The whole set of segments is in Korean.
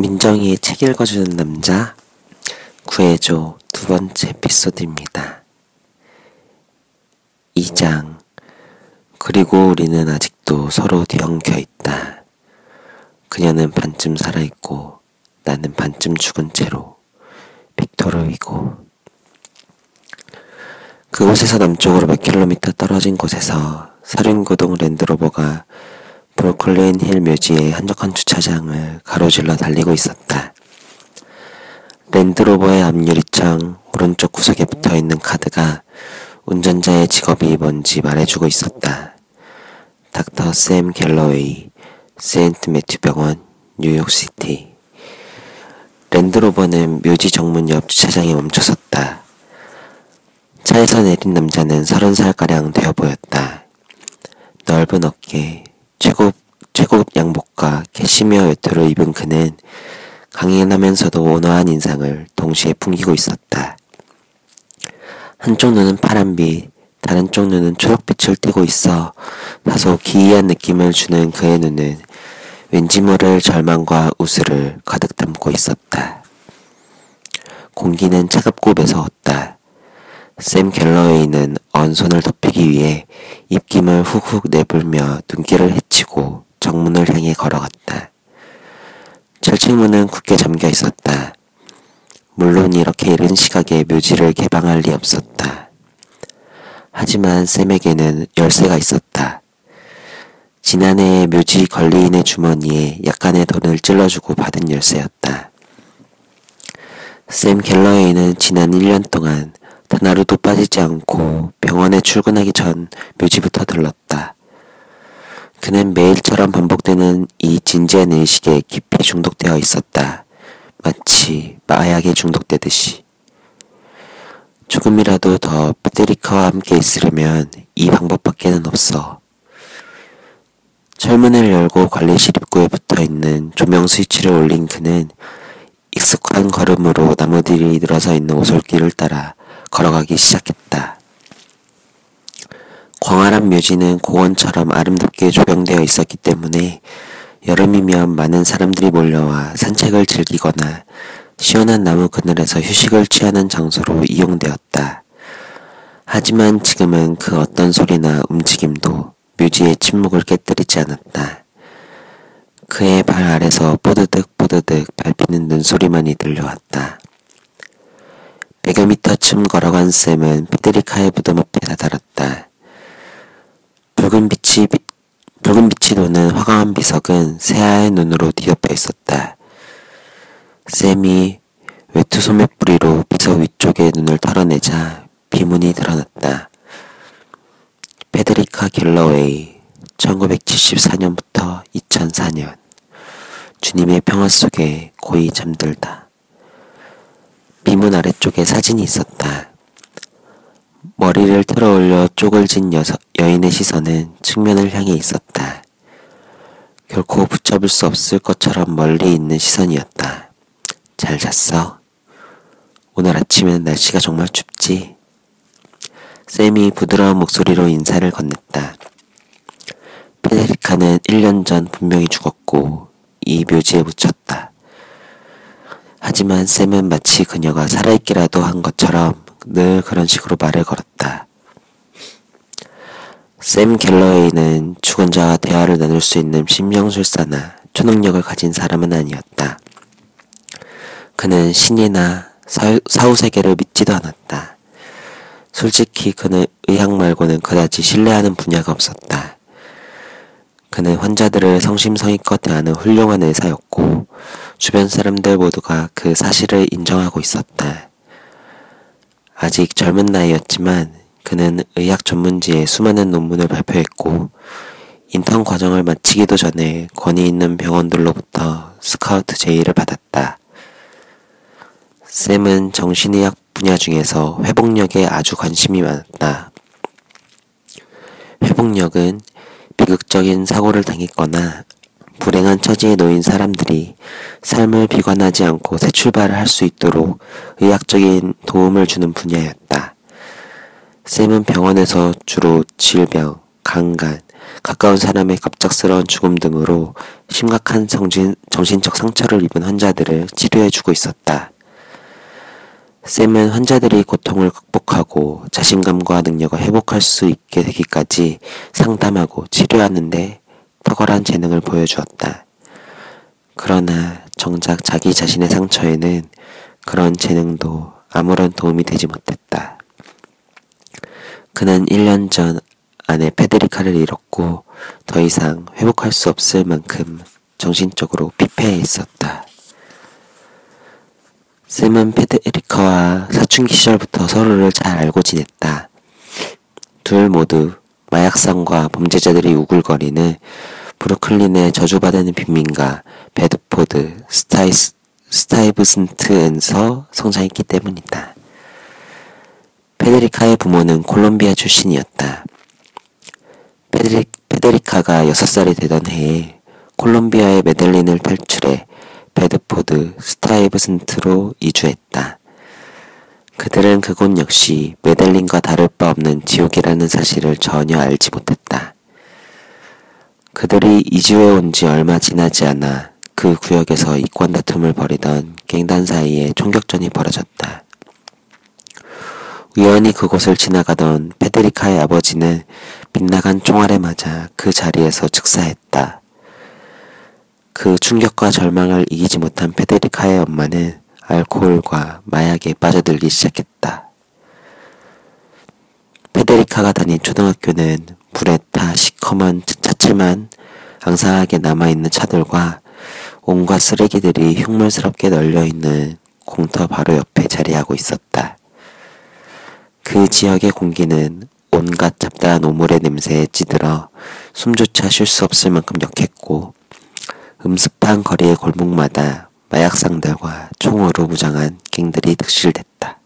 민정이의 책 읽어주는 남자 구해줘 두 번째 에피소드입니다. 2장 그리고 우리는 아직도 서로 뒤엉켜 있다. 그녀는 반쯤 살아있고 나는 반쯤 죽은 채로 빅토르이고 그곳에서 남쪽으로 몇 킬로미터 떨어진 곳에서 사륜구동 랜드로버가 브루클린 힐 묘지의 한적한 주차장을 가로질러 달리고 있었다. 랜드로버의 앞유리창 오른쪽 구석에 붙어 있는 카드가 운전자의 직업이 뭔지 말해주고 있었다. 닥터 샘 갤러웨이, 세인트 매튜 병원, 뉴욕시티. 랜드로버는 묘지 정문 옆 주차장에 멈춰섰다. 차에서 내린 남자는 서른 살가량 되어 보였다. 넓은 어깨, 최고, 최고급 양복과 캐시미어 외투를 입은 그는 강인하면서도 온화한 인상을 동시에 풍기고 있었다. 한쪽 눈은 파란빛, 다른 쪽 눈은 초록빛을 띠고 있어 다소 기이한 느낌을 주는 그의 눈은 왠지 모를 절망과 우스를 가득 담고 있었다. 공기는 차갑고 매서웠다. 샘 갤러웨이는 언손을 덮이기 위해 입김을 훅훅 내불며 눈길을 헤치고 정문을 향해 걸어갔다. 철책문은 굳게 잠겨 있었다. 물론 이렇게 이른 시각에 묘지를 개방할 리 없었다. 하지만 샘에게는 열쇠가 있었다. 지난해에 묘지 관리인의 주머니에 약간의 돈을 찔러주고 받은 열쇠였다. 샘 갤러웨이는 지난 1년 동안 단 하루도 빠지지 않고 병원에 출근하기 전 묘지부터 들렀다. 그는 매일처럼 반복되는 이 진지한 의식에 깊이 중독되어 있었다. 마치 마약에 중독되듯이. 조금이라도 더 페데리카와 함께 있으려면 이 방법밖에는 없어. 철문을 열고 관리실 입구에 붙어 있는 조명 스위치를 올린 그는 익숙한 걸음으로 나무들이 늘어서 있는 오솔길을 따라 걸어가기 시작했다. 광활한 묘지는 공원처럼 아름답게 조경되어 있었기 때문에 여름이면 많은 사람들이 몰려와 산책을 즐기거나 시원한 나무 그늘에서 휴식을 취하는 장소로 이용되었다. 하지만 지금은 그 어떤 소리나 움직임도 묘지의 침묵을 깨뜨리지 않았다. 그의 발 아래서 뽀드득 뽀드득 밟히는 눈소리만이 들려왔다. 100여 미터쯤 걸어간 샘은 페데리카의 무덤 앞에 다다랐다. 붉은 빛이 붉은 빛이 도는 화강한 비석은 새하얀 눈으로 뒤덮여 있었다. 샘이 외투 소매뿌리로 비석 위쪽에 눈을 털어내자 비문이 드러났다. 페데리카 길러웨이 1974년부터 2004년 주님의 평화 속에 고이 잠들다. 비문 아래쪽에 사진이 있었다. 머리를 틀어 올려 쪽을 진 여서, 여인의 시선은 측면을 향해 있었다. 결코 붙잡을 수 없을 것처럼 멀리 있는 시선이었다. 잘 잤어? 오늘 아침에는 날씨가 정말 춥지? 쌤이 부드러운 목소리로 인사를 건넸다. 페데리카는 1년 전 분명히 죽었고 이 묘지에 묻혔다. 하지만 쌤은 마치 그녀가 살아있기라도 한 것처럼 늘 그런 식으로 말을 걸었다. 샘 갤러웨이는 죽은 자와 대화를 나눌 수 있는 심령술사나 초능력을 가진 사람은 아니었다. 그는 신이나 사후세계를 믿지도 않았다. 솔직히 그는 의학 말고는 그다지 신뢰하는 분야가 없었다. 그는 환자들을 성심성의껏 대하는 훌륭한 의사였고 주변 사람들 모두가 그 사실을 인정하고 있었다. 아직 젊은 나이였지만 그는 의학 전문지에 수많은 논문을 발표했고 인턴 과정을 마치기도 전에 권위 있는 병원들로부터 스카우트 제의를 받았다. 샘은 정신의학 분야 중에서 회복력에 아주 관심이 많았다. 회복력은 비극적인 사고를 당했거나 불행한 처지에 놓인 사람들이 삶을 비관하지 않고 새 출발을 할 수 있도록 의학적인 도움을 주는 분야였다. 샘은 병원에서 주로 질병, 강간, 가까운 사람의 갑작스러운 죽음 등으로 심각한 정신, 정신적 상처를 입은 환자들을 치료해주고 있었다. 샘은 환자들이 고통을 극복하고 자신감과 능력을 회복할 수 있게 되기까지 상담하고 치료하는데 탁월한 재능을 보여주었다. 그러나 정작 자기 자신의 상처에는 그런 재능도 아무런 도움이 되지 못했다. 그는 1년 전 아내 페데리카를 잃었고 더 이상 회복할 수 없을 만큼 정신적으로 피폐해 있었다. 샘은 페데리카와 사춘기 시절부터 서로를 잘 알고 지냈다. 둘 모두 마약상과 범죄자들이 우글거리는 브루클린의 저주받은 빈민가 베드포드 스타이스, 스타이브선트에서 성장했기 때문이다. 페데리카의 부모는 콜롬비아 출신이었다. 페데리, 페데리카가 6살이 되던 해에 콜롬비아의 메델린을 탈출해 베드포드 스타이브슨트로 이주했다. 그들은 그곳 역시 메델린과 다를 바 없는 지옥이라는 사실을 전혀 알지 못했다. 그들이 이주해 온 지 얼마 지나지 않아 그 구역에서 이권 다툼을 벌이던 갱단 사이에 총격전이 벌어졌다. 우연히 그곳을 지나가던 페데리카의 아버지는 빗나간 총알에 맞아 그 자리에서 즉사했다. 그 충격과 절망을 이기지 못한 페데리카의 엄마는 알코올과 마약에 빠져들기 시작했다. 페데리카가 다닌 초등학교는 불에 타 시커먼 차츠만 앙상하게 남아있는 차들과 온갖 쓰레기들이 흉물스럽게 널려있는 공터 바로 옆에 자리하고 있었다. 그 지역의 공기는 온갖 잡다한 오물의 냄새에 찌들어 숨조차 쉴 수 없을 만큼 역했고 음습한 거리의 골목마다 마약상들과 총으로 무장한 갱들이 득실됐다.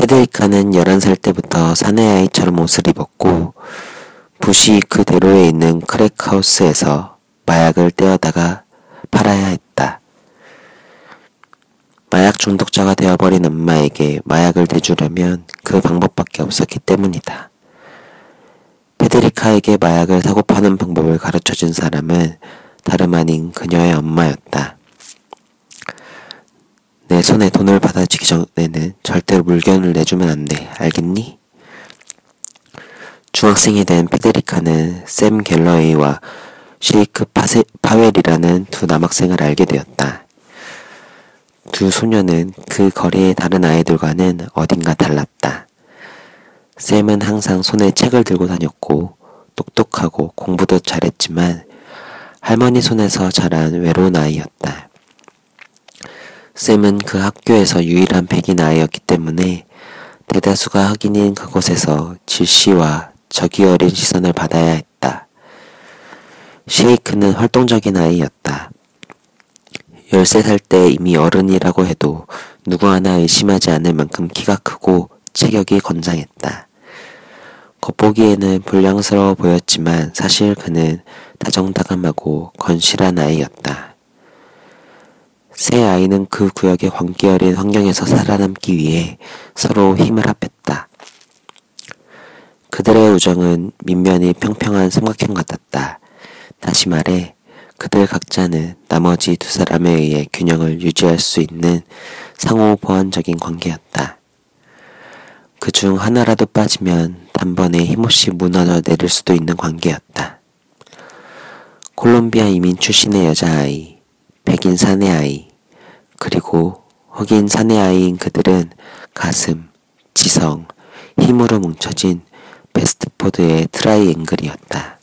페데리카는 11살 때부터 사내 아이처럼 옷을 입었고 부시 그 대로에 있는 크랙하우스에서 마약을 떼어다가 팔아야 했다. 마약 중독자가 되어버린 엄마에게 마약을 대주려면 그 방법밖에 없었기 때문이다. 페데리카에게 마약을 사고 파는 방법을 가르쳐 준 사람은 다름 아닌 그녀의 엄마였다. 내 손에 돈을 받아주기 전에는 절대로 물건을 내주면 안 돼. 알겠니? 중학생이 된 페데리카는 샘 갤러웨이와 쉐이크 파세, 파웰이라는 두 남학생을 알게 되었다. 두 소녀는 그 거리의 다른 아이들과는 어딘가 달랐다. 샘은 항상 손에 책을 들고 다녔고 똑똑하고 공부도 잘했지만 할머니 손에서 자란 외로운 아이였다. 샘은 그 학교에서 유일한 백인 아이였기 때문에 대다수가 흑인인 그곳에서 질시와 적이 어린 시선을 받아야 했다. 쉐이크는 활동적인 아이였다. 13살 때 이미 어른이라고 해도 누구 하나 의심하지 않을 만큼 키가 크고 체격이 건장했다. 겉보기에는 불량스러워 보였지만 사실 그는 다정다감하고 건실한 아이였다. 세 아이는 그 구역의 광기 어린 환경에서 살아남기 위해 서로 힘을 합했다. 그들의 우정은 민면이 평평한 삼각형 같았다. 다시 말해 그들 각자는 나머지 두 사람에 의해 균형을 유지할 수 있는 상호 보완적인 관계였다. 그 중 하나라도 빠지면 단번에 힘없이 무너져 내릴 수도 있는 관계였다. 콜롬비아 이민 출신의 여자아이, 백인 사내 아이, 그리고 흑인 사내 아이인 그들은 가슴, 지성, 힘으로 뭉쳐진 베드포드의 트라이앵글이었다.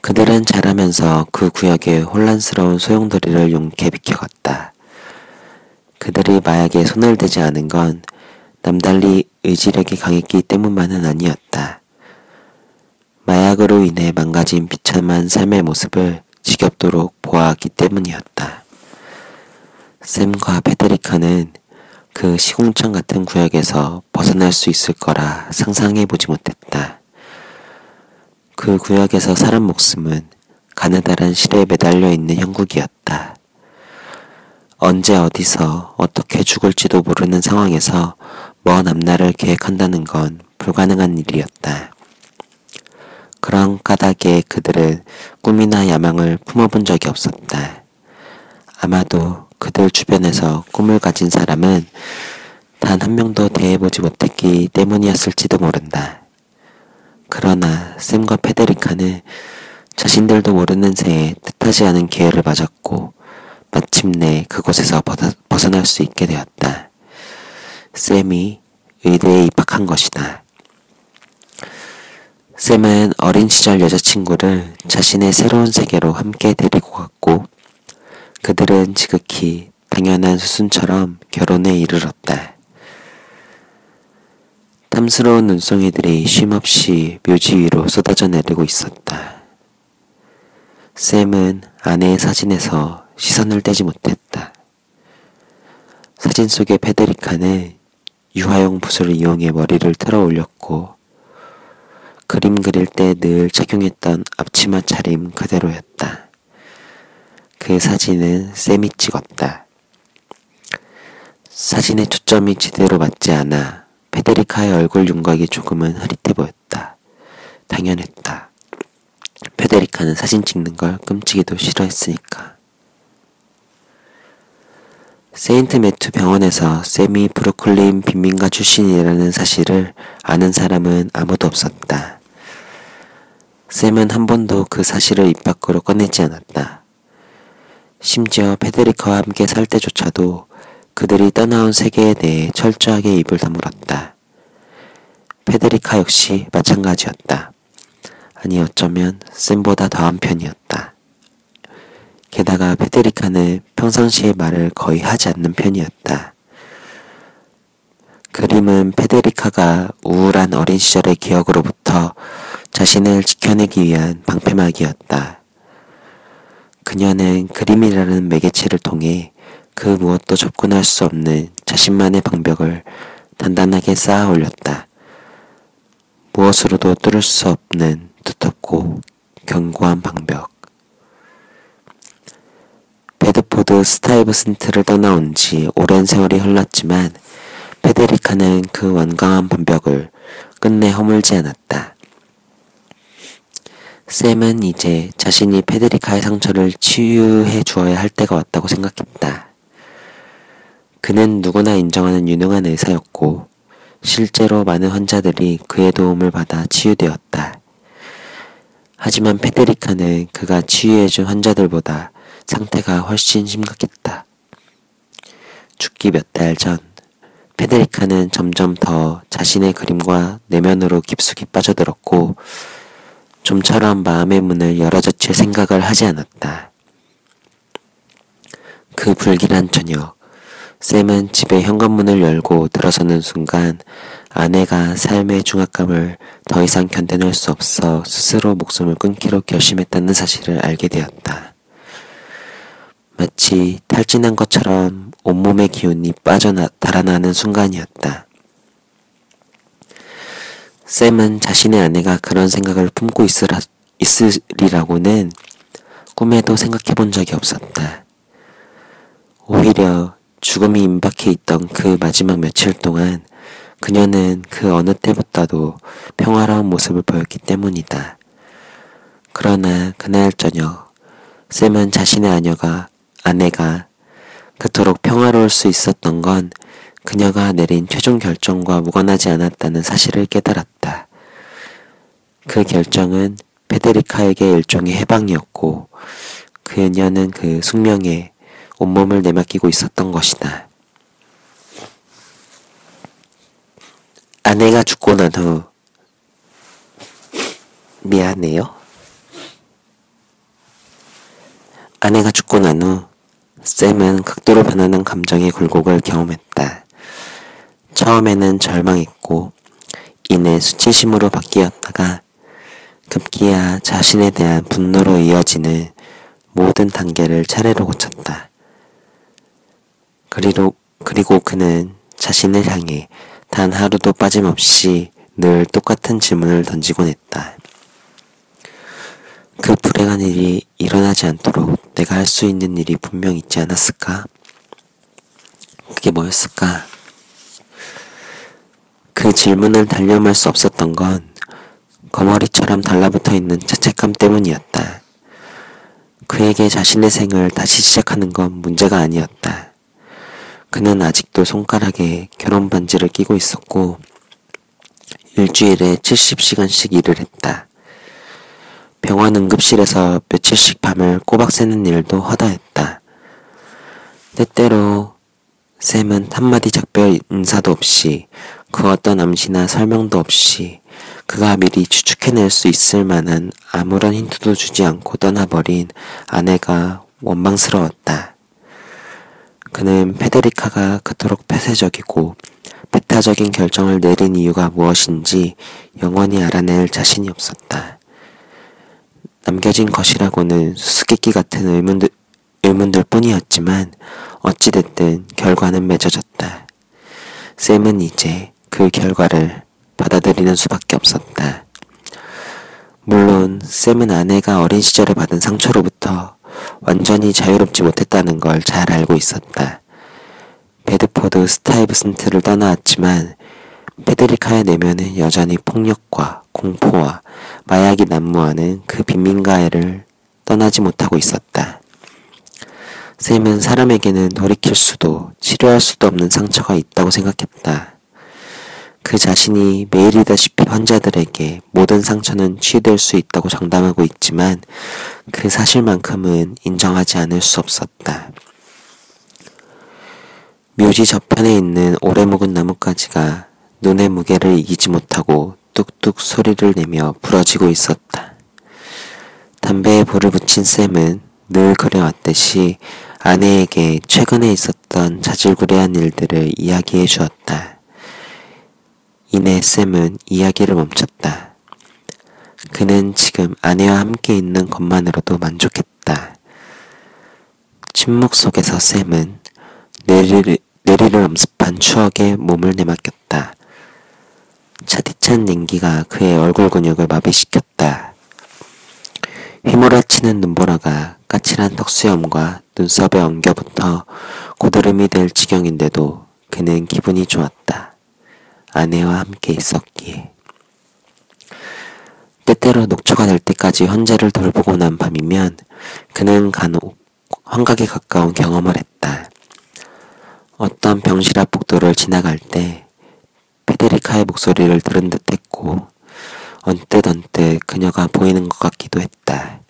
그들은 자라면서 그 구역의 혼란스러운 소용돌이를 용케 비켜갔다. 그들이 마약에 손을 대지 않은 건 남달리 의지력이 강했기 때문만은 아니었다. 마약으로 인해 망가진 비참한 삶의 모습을 지겹도록 보아왔기 때문이었다. 샘과 페데리카는 그 시궁창 같은 구역에서 벗어날 수 있을 거라 상상해 보지 못했다. 그 구역에서 사람 목숨은 가느다란 실에 매달려 있는 형국이었다. 언제 어디서 어떻게 죽을지도 모르는 상황에서 먼 앞날을 계획한다는 건 불가능한 일이었다. 그런 까닭에 그들은 꿈이나 야망을 품어본 적이 없었다. 아마도 그들 주변에서 꿈을 가진 사람은 단 한 명도 대해보지 못했기 때문이었을지도 모른다. 그러나 샘과 페데리카는 자신들도 모르는 새에 뜻하지 않은 기회를 맞았고 마침내 그곳에서 벗어날 수 있게 되었다. 샘이 의대에 입학한 것이다. 샘은 어린 시절 여자친구를 자신의 새로운 세계로 함께 데리고 갔고 그들은 지극히 당연한 수순처럼 결혼에 이르렀다. 탐스러운 눈송이들이 쉼없이 묘지 위로 쏟아져 내리고 있었다. 샘은 아내의 사진에서 시선을 떼지 못했다. 사진 속의 페데리카는 유화용 붓을 이용해 머리를 틀어 올렸고 그림 그릴 때 늘 착용했던 앞치마 차림 그대로였다. 그 사진은 쌤이 찍었다. 사진의 초점이 제대로 맞지 않아 페데리카의 얼굴 윤곽이 조금은 흐릿해 보였다. 당연했다. 페데리카는 사진 찍는 걸 끔찍이도 싫어했으니까. 세인트 매튜 병원에서 쌤이 브루클린 빈민가 출신이라는 사실을 아는 사람은 아무도 없었다. 쌤은 한 번도 그 사실을 입 밖으로 꺼내지 않았다. 심지어 페데리카와 함께 살 때조차도 그들이 떠나온 세계에 대해 철저하게 입을 다물었다. 페데리카 역시 마찬가지였다. 아니 어쩌면 쌤보다 더한 편이었다. 게다가 페데리카는 평상시에 말을 거의 하지 않는 편이었다. 그림은 페데리카가 우울한 어린 시절의 기억으로부터 자신을 지켜내기 위한 방패막이었다. 그녀는 그림이라는 매개체를 통해 그 무엇도 접근할 수 없는 자신만의 방벽을 단단하게 쌓아 올렸다. 무엇으로도 뚫을 수 없는 두텁고 견고한 방벽. 베드포드 스타이브슨트를 떠나온 지 오랜 세월이 흘렀지만 페데리카는 그 완강한 방벽을 끝내 허물지 않았다. 샘은 이제 자신이 페데리카의 상처를 치유해 주어야 할 때가 왔다고 생각했다. 그는 누구나 인정하는 유능한 의사였고, 실제로 많은 환자들이 그의 도움을 받아 치유되었다. 하지만 페데리카는 그가 치유해준 환자들보다 상태가 훨씬 심각했다. 죽기 몇 달 전, 페데리카는 점점 더 자신의 그림과 내면으로 깊숙이 빠져들었고, 좀처럼 마음의 문을 열어젖힐 생각을 하지 않았다. 그 불길한 저녁, 샘은 집의 현관문을 열고 들어서는 순간 아내가 삶의 중압감을 더 이상 견뎌낼 수 없어 스스로 목숨을 끊기로 결심했다는 사실을 알게 되었다. 마치 탈진한 것처럼 온몸의 기운이 빠져 달아나는 순간이었다. 샘은 자신의 아내가 그런 생각을 품고 있으라, 있으리라고는 꿈에도 생각해 본 적이 없었다. 오히려 죽음이 임박해 있던 그 마지막 며칠 동안 그녀는 그 어느 때보다도 평화로운 모습을 보였기 때문이다. 그러나 그날 저녁, 샘은 자신의 아녀가, 아내가 그토록 평화로울 수 있었던 건 그녀가 내린 최종 결정과 무관하지 않았다는 사실을 깨달았다. 그 결정은 페데리카에게 일종의 해방이었고 그녀는 그 숙명에 온몸을 내맡기고 있었던 것이다. 아내가 죽고 난 후 미안해요. 아내가 죽고 난후 샘은 극도로 변하는 감정의 굴곡을 경험했다. 처음에는 절망했고 이내 수치심으로 바뀌었다가 급기야 자신에 대한 분노로 이어지는 모든 단계를 차례로 고쳤다. 그리고, 그리고 그는 자신을 향해 단 하루도 빠짐없이 늘 똑같은 질문을 던지곤 했다. 그 불행한 일이 일어나지 않도록 내가 할 수 있는 일이 분명 있지 않았을까? 그게 뭐였을까? 그 질문을 단념할 수 없었던 건 거머리처럼 달라붙어 있는 죄책감 때문이었다. 그에게 자신의 생을 다시 시작하는 건 문제가 아니었다. 그는 아직도 손가락에 결혼 반지를 끼고 있었고, 일주일에 70시간씩 일을 했다. 병원 응급실에서 며칠씩 밤을 꼬박 새는 일도 허다했다. 때때로 샘은 한마디 작별 인사도 없이 그 어떤 암시나 설명도 없이 그가 미리 추측해낼 수 있을 만한 아무런 힌트도 주지 않고 떠나버린 아내가 원망스러웠다. 그는 페데리카가 그토록 폐쇄적이고 배타적인 결정을 내린 이유가 무엇인지 영원히 알아낼 자신이 없었다. 남겨진 것이라고는 수수께끼 같은 의문들, 의문들 뿐이었지만 어찌됐든 결과는 맺어졌다. 샘은 이제 그 결과를 받아들이는 수밖에 없었다. 물론 샘은 아내가 어린 시절에 받은 상처로부터 완전히 자유롭지 못했다는 걸 잘 알고 있었다. 베드포드 스타이브슨트를 떠나왔지만 페데리카의 내면은 여전히 폭력과 공포와 마약이 난무하는 그 빈민가에를 떠나지 못하고 있었다. 샘은 사람에게는 돌이킬 수도 치료할 수도 없는 상처가 있다고 생각했다. 그 자신이 매일이다시피 환자들에게 모든 상처는 치유될 수 있다고 장담하고 있지만 그 사실만큼은 인정하지 않을 수 없었다. 묘지 저편에 있는 오래 묵은 나뭇가지가 눈의 무게를 이기지 못하고 뚝뚝 소리를 내며 부러지고 있었다. 담배에 불을 붙인 샘은 늘 그래왔듯이 아내에게 최근에 있었던 자질구레한 일들을 이야기해 주었다. 이내 샘은 이야기를 멈췄다. 그는 지금 아내와 함께 있는 것만으로도 만족했다. 침묵 속에서 샘은 내리를, 내리를 엄습한 추억에 몸을 내맡겼다. 차디찬 냉기가 그의 얼굴 근육을 마비시켰다. 휘몰아치는 눈보라가 까칠한 턱수염과 눈썹에 엉겨붙어 고드름이 될 지경인데도 그는 기분이 좋았다. 아내와 함께 있었기에. 때때로 녹초가 될 때까지 환자를 돌보고 난 밤이면 그는 간혹 환각에 가까운 경험을 했다. 어떤 병실 앞 복도를 지나갈 때 페데리카의 목소리를 들은 듯 했고 언뜻 언뜻 그녀가 보이는 것 같기도 했다.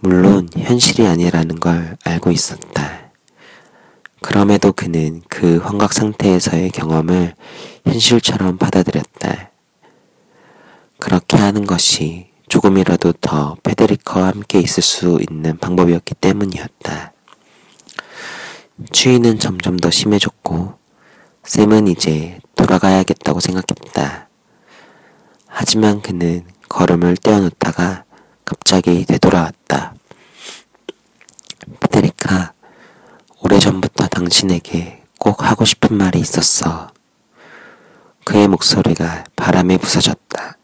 물론 현실이 아니라는 걸 알고 있었다. 그럼에도 그는 그 환각 상태에서의 경험을 현실처럼 받아들였다. 그렇게 하는 것이 조금이라도 더 페데리커와 함께 있을 수 있는 방법이었기 때문이었다. 추위는 점점 더 심해졌고 샘은 이제 돌아가야겠다고 생각했다. 하지만 그는 걸음을 떼어놓다가 갑자기 되돌아왔다. 페데리카, 오래전부터 당신에게 꼭 하고 싶은 말이 있었어. 그의 목소리가 바람에 부서졌다.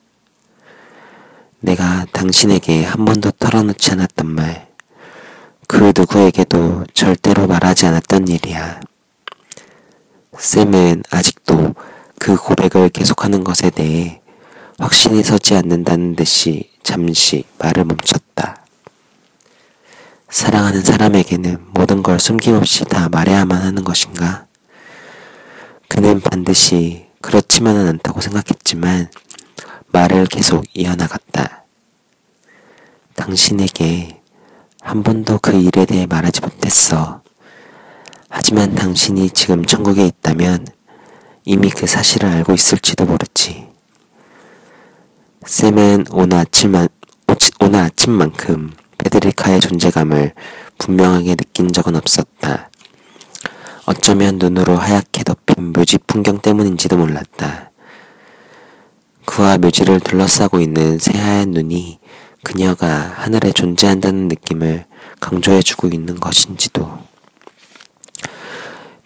내가 당신에게 한 번도 털어놓지 않았단 말, 그 누구에게도 절대로 말하지 않았던 일이야. 샘은 아직도 그 고백을 계속하는 것에 대해 확신이 서지 않는다는 듯이 잠시 말을 멈췄다. 사랑하는 사람에게는 모든 걸 숨김없이 다 말해야만 하는 것인가? 그는 반드시 그렇지만은 않다고 생각했지만 말을 계속 이어나갔다. 당신에게 한 번도 그 일에 대해 말하지 못했어. 하지만 당신이 지금 천국에 있다면 이미 그 사실을 알고 있을지도 모르지. 샘은 오늘 아침만, 오늘 아침만큼 페드리카의 존재감을 분명하게 느낀 적은 없었다. 어쩌면 눈으로 하얗게 덮인 묘지 풍경 때문인지도 몰랐다. 그와 묘지를 둘러싸고 있는 새하얀 눈이 그녀가 하늘에 존재한다는 느낌을 강조해주고 있는 것인지도.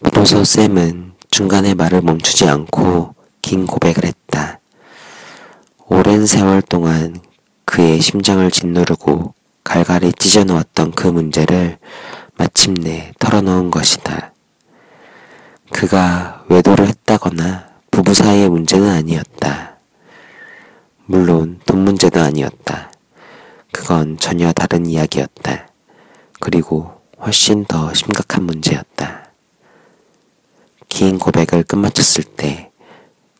비로소 샘은 중간에 말을 멈추지 않고 긴 고백을 했다. 오랜 세월 동안 그의 심장을 짓누르고 갈갈이 찢어놓았던 그 문제를 마침내 털어놓은 것이다. 그가 외도를 했다거나 부부 사이의 문제는 아니었다. 물론 돈 문제도 아니었다. 그건 전혀 다른 이야기였다. 그리고 훨씬 더 심각한 문제였다. 긴 고백을 끝마쳤을 때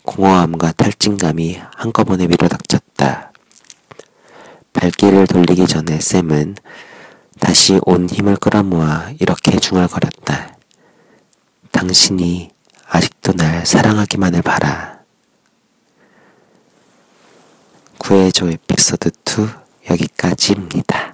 공허함과 탈진감이 한꺼번에 밀어닥쳤다. 발길을 돌리기 전에 샘은 다시 온 힘을 끌어모아 이렇게 중얼거렸다. 당신이 아직도 날 사랑하기만을 바라. 구해줘 에피소드 2 여기까지입니다.